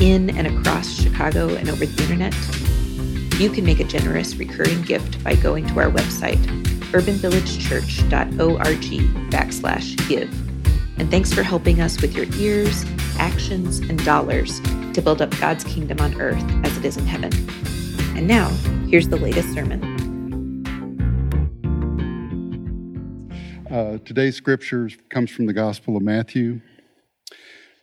in and across Chicago and over the internet? You can make a generous recurring gift by going to our website, urbanvillagechurch.org backslash give. And thanks for helping us with your ears, actions, and dollars to build up God's kingdom on earth as it is in heaven. And now, here's the latest sermon. Uh, today's scripture comes from the Gospel of Matthew,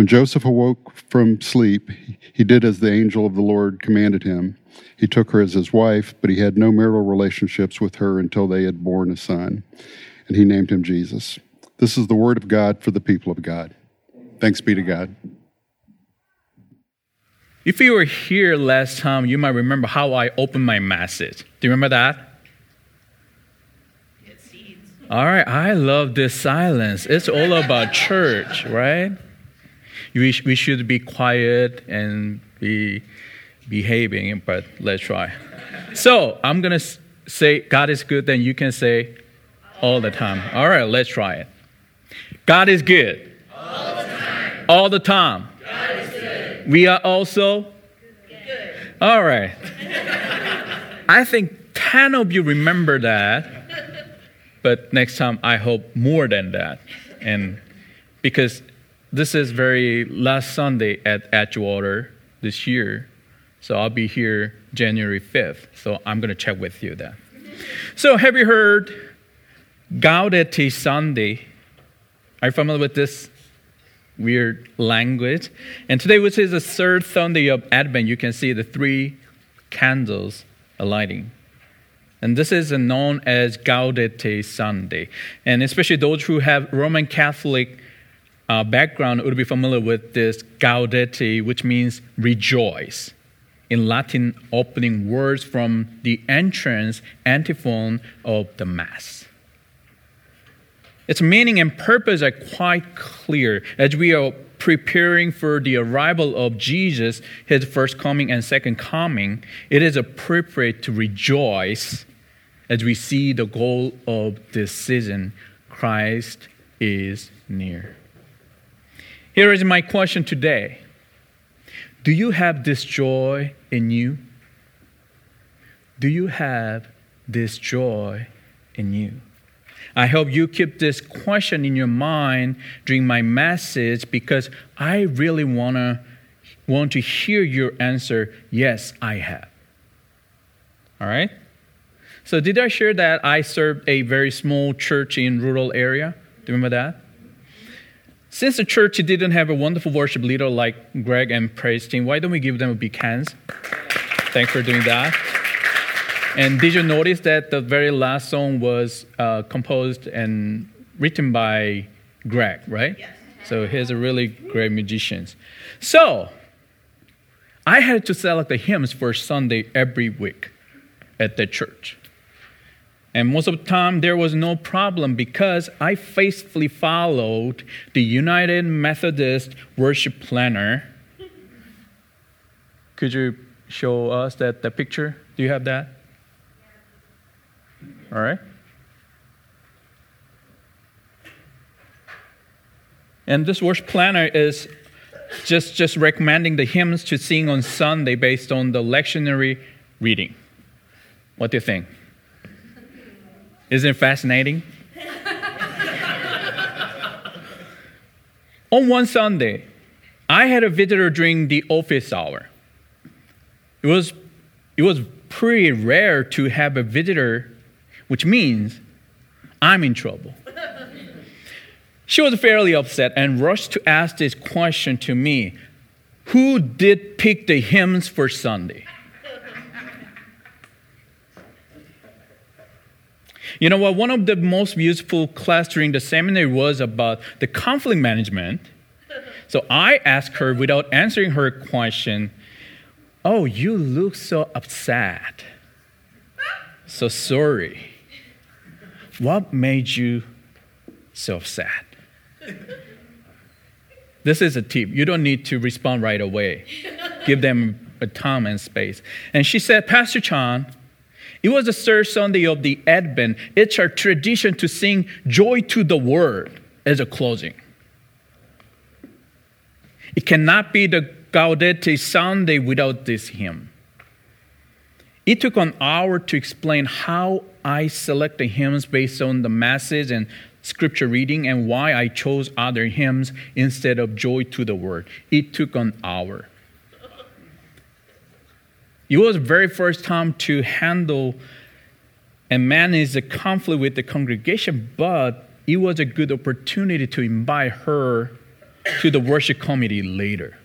When Joseph awoke from sleep, he did as the angel of the Lord commanded him. He took her as his wife, but he had no marital relationships with her until they had borne a son, and he named him Jesus. This is the word of God for the people of God. Thanks be to God. If you were here last time, you might remember how I opened my message. Do you remember that? All right, I love this silence. It's all about church, right? We, we should be quiet and be behaving, but let's try. So I'm going to say God is good, then you can say all the time. All right, let's try it. God is good. All the time. All the time. God is good. We are also good. All right. I think 10 of you remember that, but next time I hope more than that. And because this is very last Sunday at Edgewater this year, so I'll be here January 5th. So I'm going to check with you then. So have you heard Gaudete Sunday? Are you familiar with this weird language? And today, which is the third Sunday of Advent, you can see the three candles lighting. And this is known as Gaudete Sunday. And especially those who have Roman Catholic uh, background would be familiar with this Gaudete, which means rejoice in Latin opening words from the entrance antiphon of the Mass. Its meaning and purpose are quite clear as we are preparing for the arrival of Jesus, his first coming and second coming. It is appropriate to rejoice as we see the goal of this season Christ is near. Here is my question today Do you have this joy in you? Do you have this joy in you? I hope you keep this question in your mind during my message because I really wanna want to hear your answer. Yes, I have. All right. So did I share that I served a very small church in rural area? Do you remember that? Since the church didn't have a wonderful worship leader like Greg and praise team, why don't we give them a big hands? Thanks for doing that. And did you notice that the very last song was uh, composed and written by Greg, right? Yes. So he's a really great musician. So I had to select the hymns for Sunday every week at the church. And most of the time, there was no problem because I faithfully followed the United Methodist worship planner. Could you show us that the picture? Do you have that? All right. And this worship planner is just, just recommending the hymns to sing on Sunday based on the lectionary reading. What do you think? Isn't it fascinating? on one Sunday, I had a visitor during the office hour. It was, it was pretty rare to have a visitor, which means I'm in trouble. She was fairly upset and rushed to ask this question to me Who did pick the hymns for Sunday? You know what? One of the most useful class during the seminary was about the conflict management. So I asked her without answering her question, Oh, you look so upset. So sorry. What made you so upset? This is a tip. You don't need to respond right away. Give them a time and space. And she said, Pastor Chan, it was the third Sunday of the Advent. It's our tradition to sing Joy to the World as a closing. It cannot be the Gaudete Sunday without this hymn. It took an hour to explain how I select the hymns based on the message and scripture reading and why I chose other hymns instead of Joy to the World. It took an hour. It was the very first time to handle and manage the conflict with the congregation, but it was a good opportunity to invite her to the worship committee later.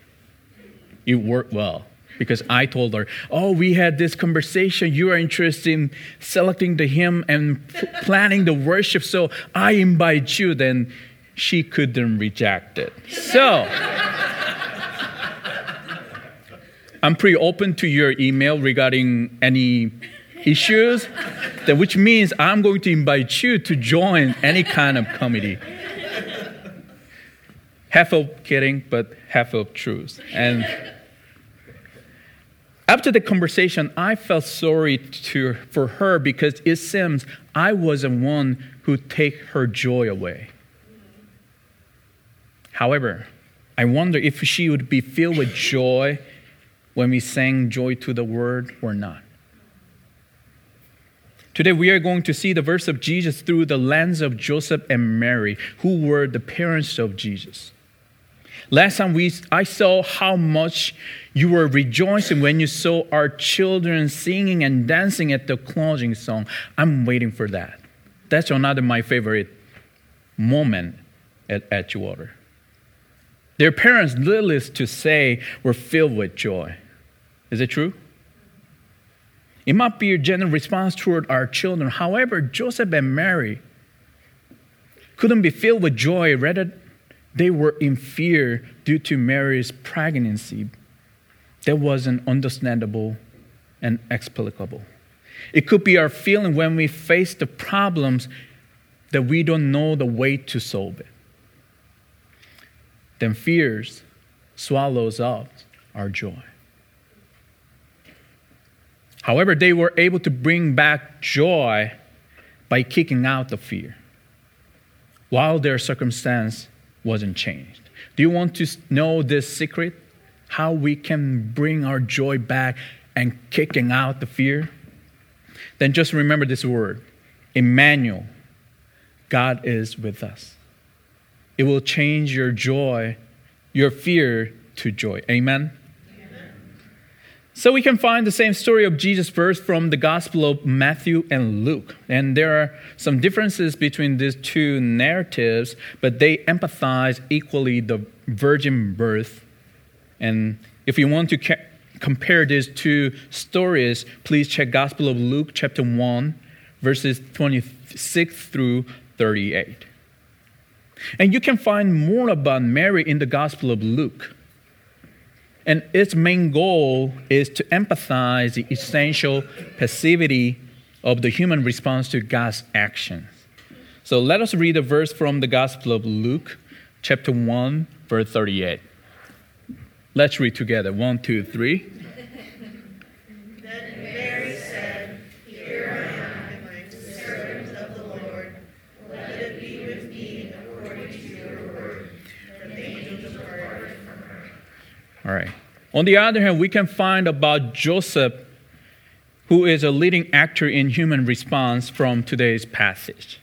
It worked well because I told her, Oh, we had this conversation. You are interested in selecting the hymn and p- planning the worship, so I invite you. Then she couldn't reject it. So, I'm pretty open to your email regarding any issues, that which means I'm going to invite you to join any kind of committee. Half of kidding, but half of truth. And after the conversation, I felt sorry to, for her because it seems I was the one who take her joy away. However, I wonder if she would be filled with joy when we sang joy to the world or not. Today, we are going to see the verse of Jesus through the lens of Joseph and Mary, who were the parents of Jesus. Last time we, I saw how much you were rejoicing when you saw our children singing and dancing at the closing song. I'm waiting for that. That's another my favorite moment at Edgewater. Their parents, needless to say, were filled with joy. Is it true? It might be a general response toward our children. However, Joseph and Mary couldn't be filled with joy. Rather, they were in fear due to Mary's pregnancy. That wasn't understandable and explicable. It could be our feeling when we face the problems that we don't know the way to solve it. Then fears swallows up our joy. However, they were able to bring back joy by kicking out the fear while their circumstance wasn't changed. Do you want to know this secret? How we can bring our joy back and kicking out the fear? Then just remember this word Emmanuel. God is with us. It will change your joy, your fear to joy. Amen? So we can find the same story of Jesus first from the Gospel of Matthew and Luke. And there are some differences between these two narratives, but they empathize equally the virgin birth. And if you want to ca- compare these two stories, please check Gospel of Luke chapter 1 verses 26 through 38. And you can find more about Mary in the Gospel of Luke. And its main goal is to empathize the essential passivity of the human response to God's actions. So let us read a verse from the Gospel of Luke, chapter 1, verse 38. Let's read together. One, two, three. Then Mary said, Here I am, the servant of the Lord. Let it be with me according to your word. All right. On the other hand, we can find about Joseph, who is a leading actor in human response from today's passage.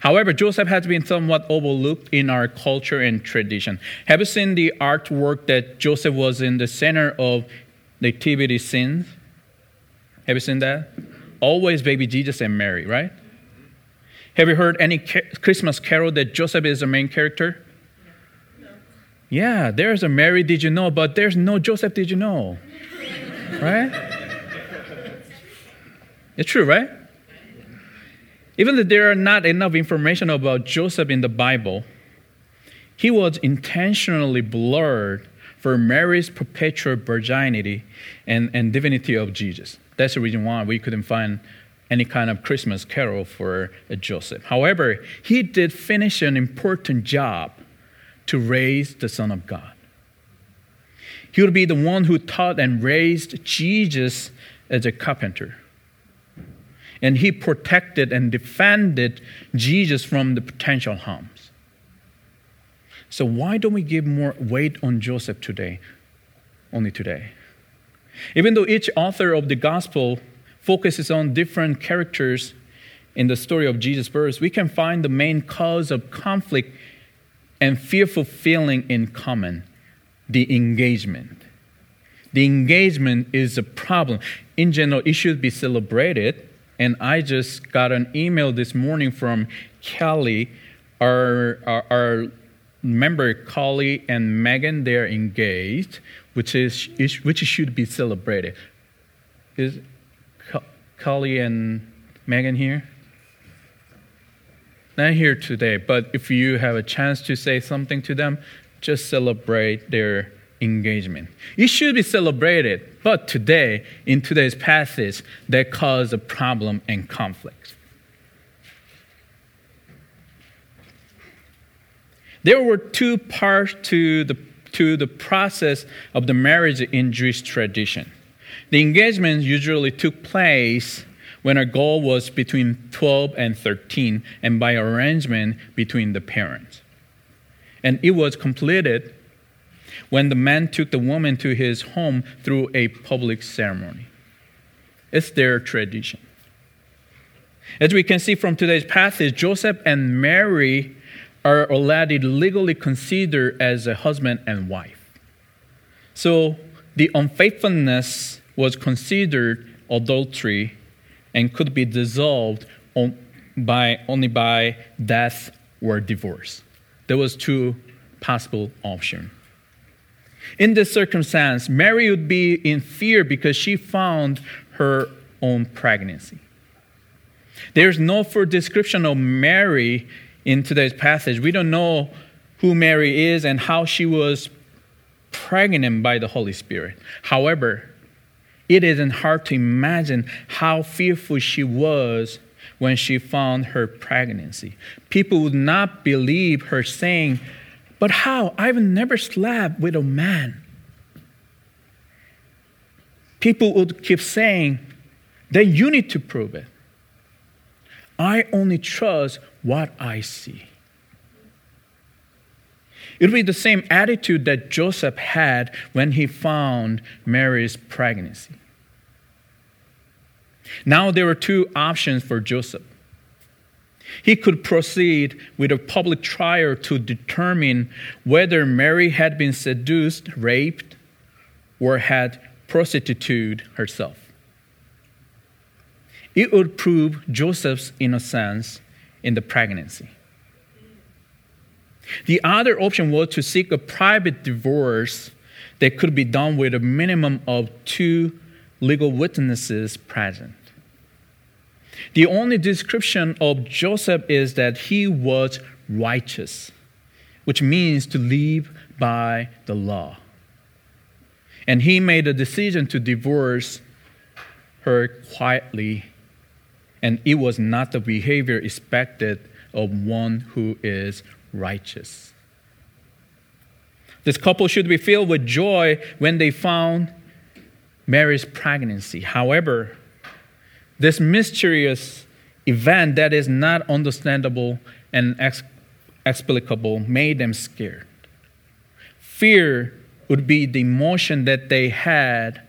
However, Joseph has been somewhat overlooked in our culture and tradition. Have you seen the artwork that Joseph was in the center of the nativity scenes? Have you seen that? Always baby Jesus and Mary, right? Have you heard any Christmas carol that Joseph is the main character? Yeah, there's a Mary, did you know? But there's no Joseph, did you know? right? It's true, right? Even though there are not enough information about Joseph in the Bible, he was intentionally blurred for Mary's perpetual virginity and, and divinity of Jesus. That's the reason why we couldn't find any kind of Christmas carol for Joseph. However, he did finish an important job to raise the Son of God. He would be the one who taught and raised Jesus as a carpenter. And he protected and defended Jesus from the potential harms. So, why don't we give more weight on Joseph today? Only today. Even though each author of the gospel focuses on different characters in the story of Jesus' birth, we can find the main cause of conflict and fearful feeling in common the engagement. The engagement is a problem. In general, it should be celebrated. And I just got an email this morning from Kelly, our, our, our member, Kelly and Megan, they're engaged, which, is, which should be celebrated. Is Kelly and Megan here? Not here today, but if you have a chance to say something to them, just celebrate their engagement. It should be celebrated, but today, in today's passage, that caused a problem and conflict. There were two parts to the, to the process of the marriage in Jewish tradition. The engagement usually took place when our goal was between 12 and 13, and by arrangement between the parents. And it was completed when the man took the woman to his home through a public ceremony. It's their tradition. As we can see from today's passage, Joseph and Mary are already legally considered as a husband and wife. So the unfaithfulness was considered adultery and could be dissolved on, by, only by death or divorce. There was two possible options. In this circumstance, Mary would be in fear because she found her own pregnancy. There's no further description of Mary in today's passage. We don't know who Mary is and how she was pregnant by the Holy Spirit. However, it isn't hard to imagine how fearful she was when she found her pregnancy. People would not believe her saying, But how? I've never slept with a man. People would keep saying, Then you need to prove it. I only trust what I see. It would be the same attitude that Joseph had when he found Mary's pregnancy. Now there were two options for Joseph. He could proceed with a public trial to determine whether Mary had been seduced, raped, or had prostituted herself. It would prove Joseph's innocence in the pregnancy. The other option was to seek a private divorce that could be done with a minimum of two legal witnesses present. The only description of Joseph is that he was righteous, which means to live by the law. And he made a decision to divorce her quietly, and it was not the behavior expected of one who is righteous. This couple should be filled with joy when they found Mary's pregnancy. However, this mysterious event that is not understandable and ex- explicable made them scared. Fear would be the emotion that they had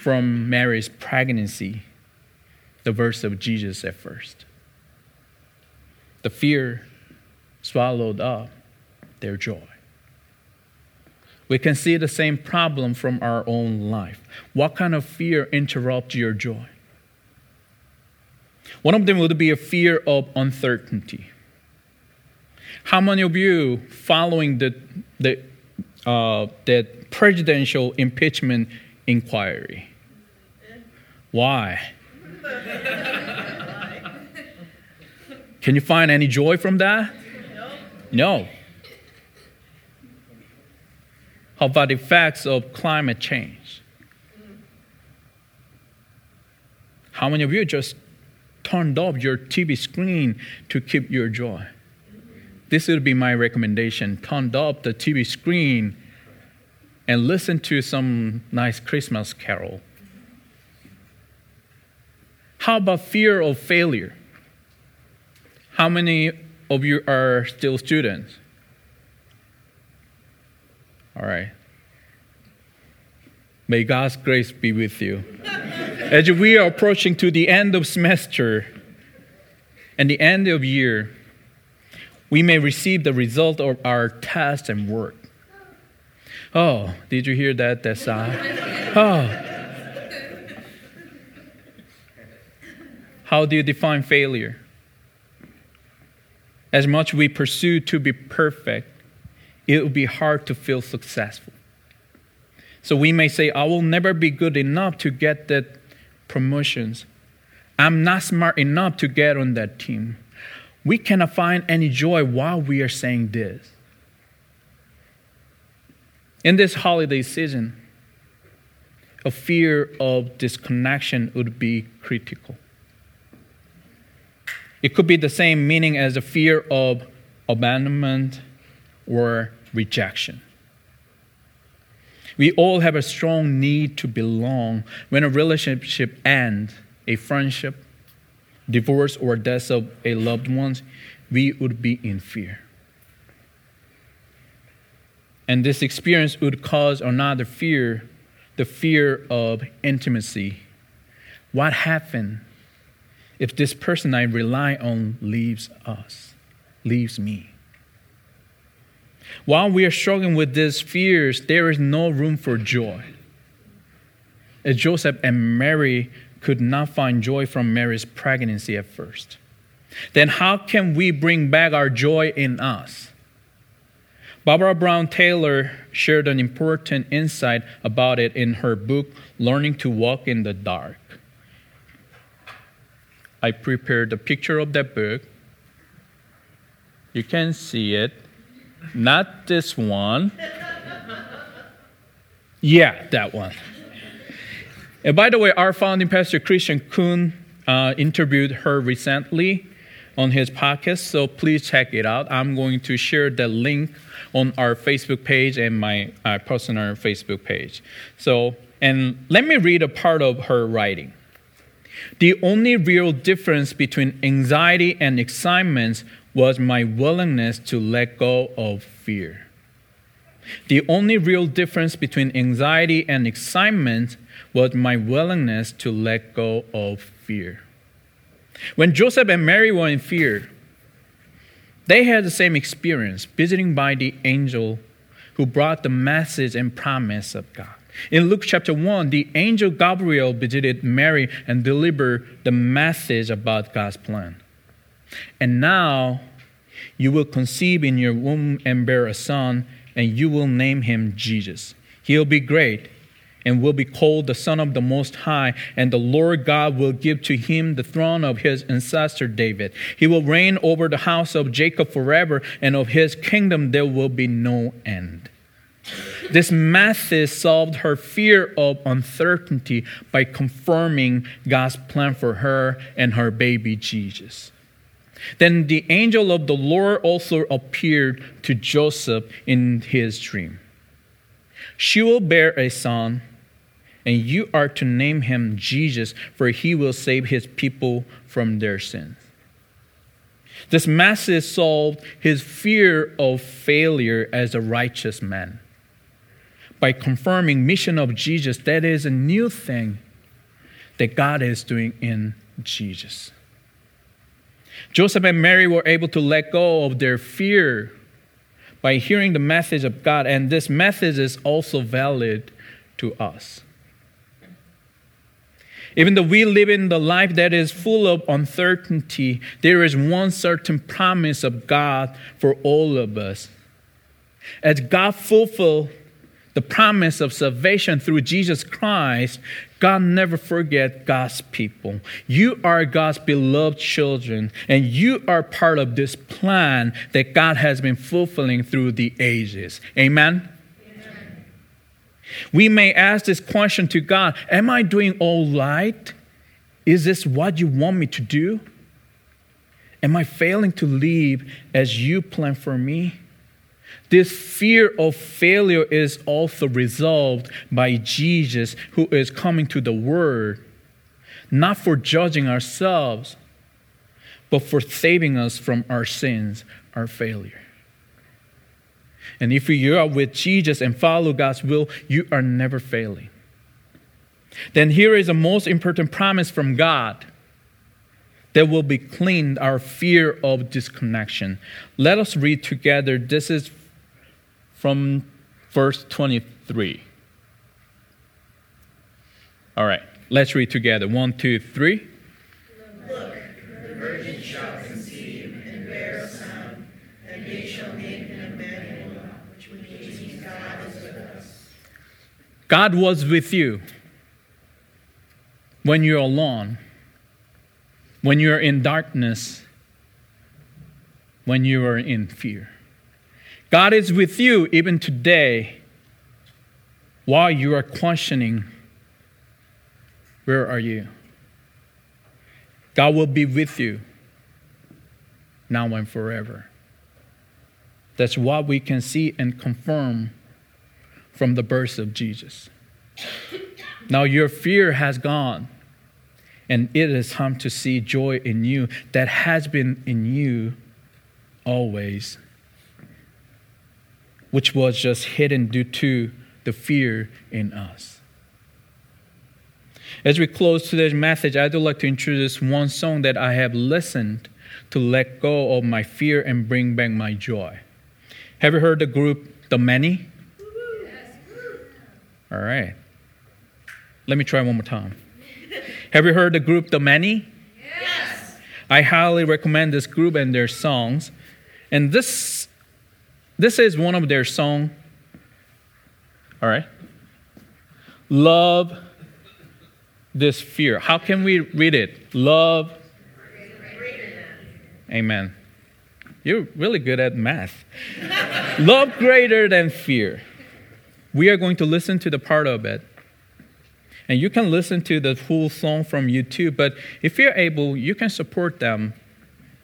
from Mary's pregnancy, the verse of Jesus at first. The fear swallowed up their joy. We can see the same problem from our own life. What kind of fear interrupts your joy? One of them would be a fear of uncertainty. How many of you following the, the, uh, the presidential impeachment inquiry? Why? Can you find any joy from that? No. How about the effects of climate change? How many of you just turned off your TV screen to keep your joy? This would be my recommendation. Turn off the TV screen and listen to some nice Christmas carol. How about fear of failure? How many of you are still students? All right. May God's grace be with you. As we are approaching to the end of semester and the end of year, we may receive the result of our test and work. Oh, did you hear that? That sigh. Oh. How do you define failure? As much we pursue to be perfect, it will be hard to feel successful. So we may say, I will never be good enough to get that promotions. I'm not smart enough to get on that team. We cannot find any joy while we are saying this. In this holiday season, a fear of disconnection would be critical. It could be the same meaning as a fear of abandonment or rejection. We all have a strong need to belong. When a relationship ends, a friendship, divorce, or death of a loved one, we would be in fear. And this experience would cause another fear the fear of intimacy. What happened if this person I rely on leaves us, leaves me? While we are struggling with these fears, there is no room for joy. As Joseph and Mary could not find joy from Mary's pregnancy at first, then how can we bring back our joy in us? Barbara Brown Taylor shared an important insight about it in her book, Learning to Walk in the Dark. I prepared a picture of that book. You can see it. Not this one. Yeah, that one. And by the way, our founding pastor, Christian Coon, uh, interviewed her recently on his podcast, so please check it out. I'm going to share the link on our Facebook page and my uh, personal Facebook page. So, and let me read a part of her writing. The only real difference between anxiety and excitement was my willingness to let go of fear. The only real difference between anxiety and excitement was my willingness to let go of fear. When Joseph and Mary were in fear, they had the same experience visiting by the angel who brought the message and promise of God. In Luke chapter 1, the angel Gabriel visited Mary and delivered the message about God's plan. And now you will conceive in your womb and bear a son, and you will name him Jesus. He'll be great and will be called the Son of the Most High, and the Lord God will give to him the throne of his ancestor David. He will reign over the house of Jacob forever, and of his kingdom there will be no end. This message solved her fear of uncertainty by confirming God's plan for her and her baby Jesus. Then the angel of the Lord also appeared to Joseph in his dream. She will bear a son, and you are to name him Jesus, for he will save his people from their sins. This message solved his fear of failure as a righteous man by confirming mission of Jesus. That is a new thing that God is doing in Jesus. Joseph and Mary were able to let go of their fear by hearing the message of God, and this message is also valid to us. Even though we live in the life that is full of uncertainty, there is one certain promise of God for all of us. As God fulfilled the promise of salvation through Jesus Christ, God never forget God's people. You are God's beloved children, and you are part of this plan that God has been fulfilling through the ages. Amen? Amen. We may ask this question to God Am I doing all right? Is this what you want me to do? Am I failing to live as you plan for me? This fear of failure is also resolved by Jesus, who is coming to the Word, not for judging ourselves, but for saving us from our sins, our failure. And if you are with Jesus and follow God's will, you are never failing. Then here is a most important promise from God that will be cleaned our fear of disconnection. Let us read together. This is from verse 23. All right, let's read together. One, two, three. Look, the virgin shall conceive and bear a son, and they shall name him Emmanuel, which means God is with us. God was with you when you're alone, when you're in darkness, when you are in fear. God is with you even today while you are questioning, Where are you? God will be with you now and forever. That's what we can see and confirm from the birth of Jesus. Now your fear has gone, and it is time to see joy in you that has been in you always which was just hidden due to the fear in us. As we close today's message, I'd like to introduce one song that I have listened to let go of my fear and bring back my joy. Have you heard the group The Many? All right. Let me try one more time. Have you heard the group The Many? Yes. I highly recommend this group and their songs. And this this is one of their song. All right. Love this fear. How can we read it? Love. Amen. You're really good at math. Love greater than fear. We are going to listen to the part of it. And you can listen to the full song from YouTube, but if you're able, you can support them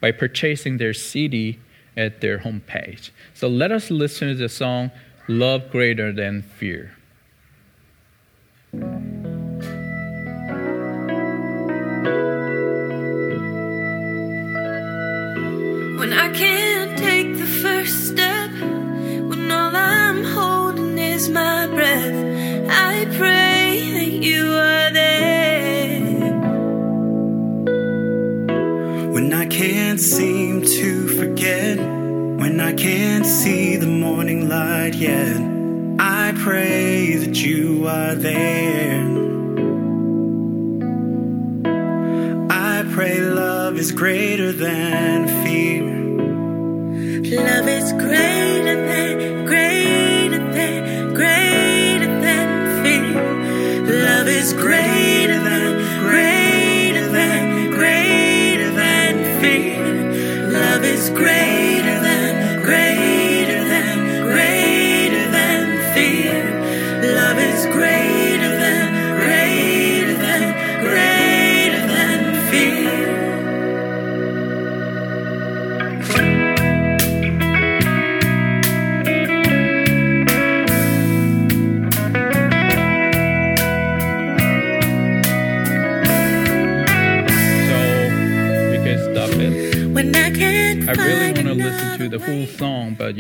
by purchasing their CD at their homepage. So let us listen to the song Love Greater Than Fear. I pray that you are there.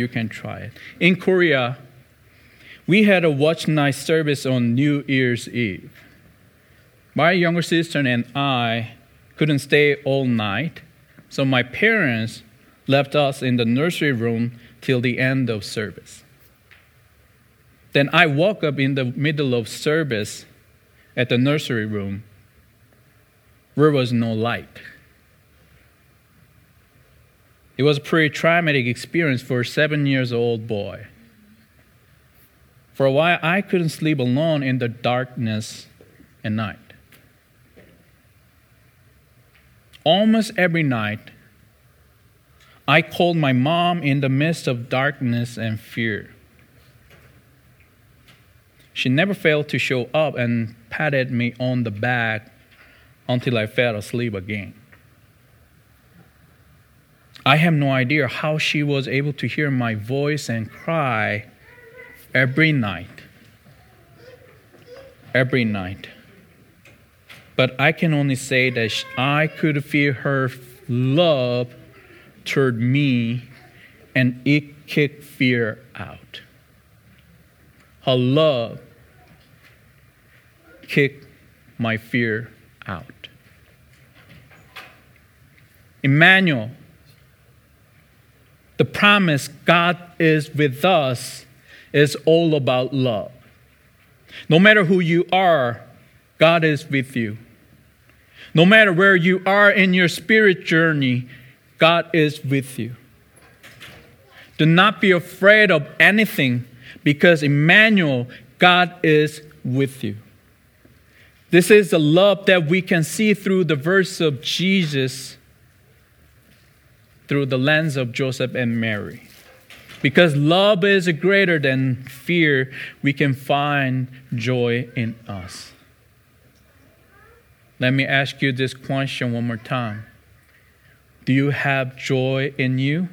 You can try it. In Korea, we had a watch night service on New Year's Eve. My younger sister and I couldn't stay all night, so my parents left us in the nursery room till the end of service. Then I woke up in the middle of service at the nursery room. There was no light. It was a pretty traumatic experience for a seven years old boy. For a while, I couldn't sleep alone in the darkness at night. Almost every night, I called my mom in the midst of darkness and fear. She never failed to show up and patted me on the back until I fell asleep again. I have no idea how she was able to hear my voice and cry every night. Every night. But I can only say that I could feel her love toward me and it kicked fear out. Her love kicked my fear out. Emmanuel, the promise God is with us is all about love. No matter who you are, God is with you. No matter where you are in your spirit journey, God is with you. Do not be afraid of anything because Emmanuel, God is with you. This is the love that we can see through the verse of Jesus through the lens of Joseph and Mary. Because love is greater than fear, we can find joy in us. Let me ask you this question one more time Do you have joy in you?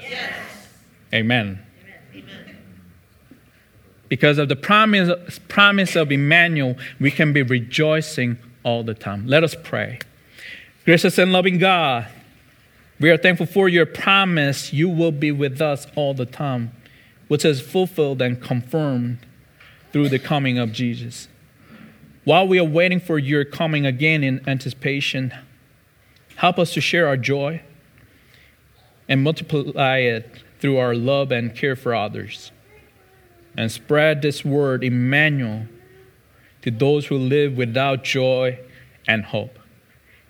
Yes. Amen. Because of the promise, promise of Emmanuel, we can be rejoicing all the time. Let us pray. Gracious and loving God, we are thankful for your promise you will be with us all the time, which is fulfilled and confirmed through the coming of Jesus. While we are waiting for your coming again in anticipation, help us to share our joy and multiply it through our love and care for others. And spread this word, Emmanuel, to those who live without joy and hope.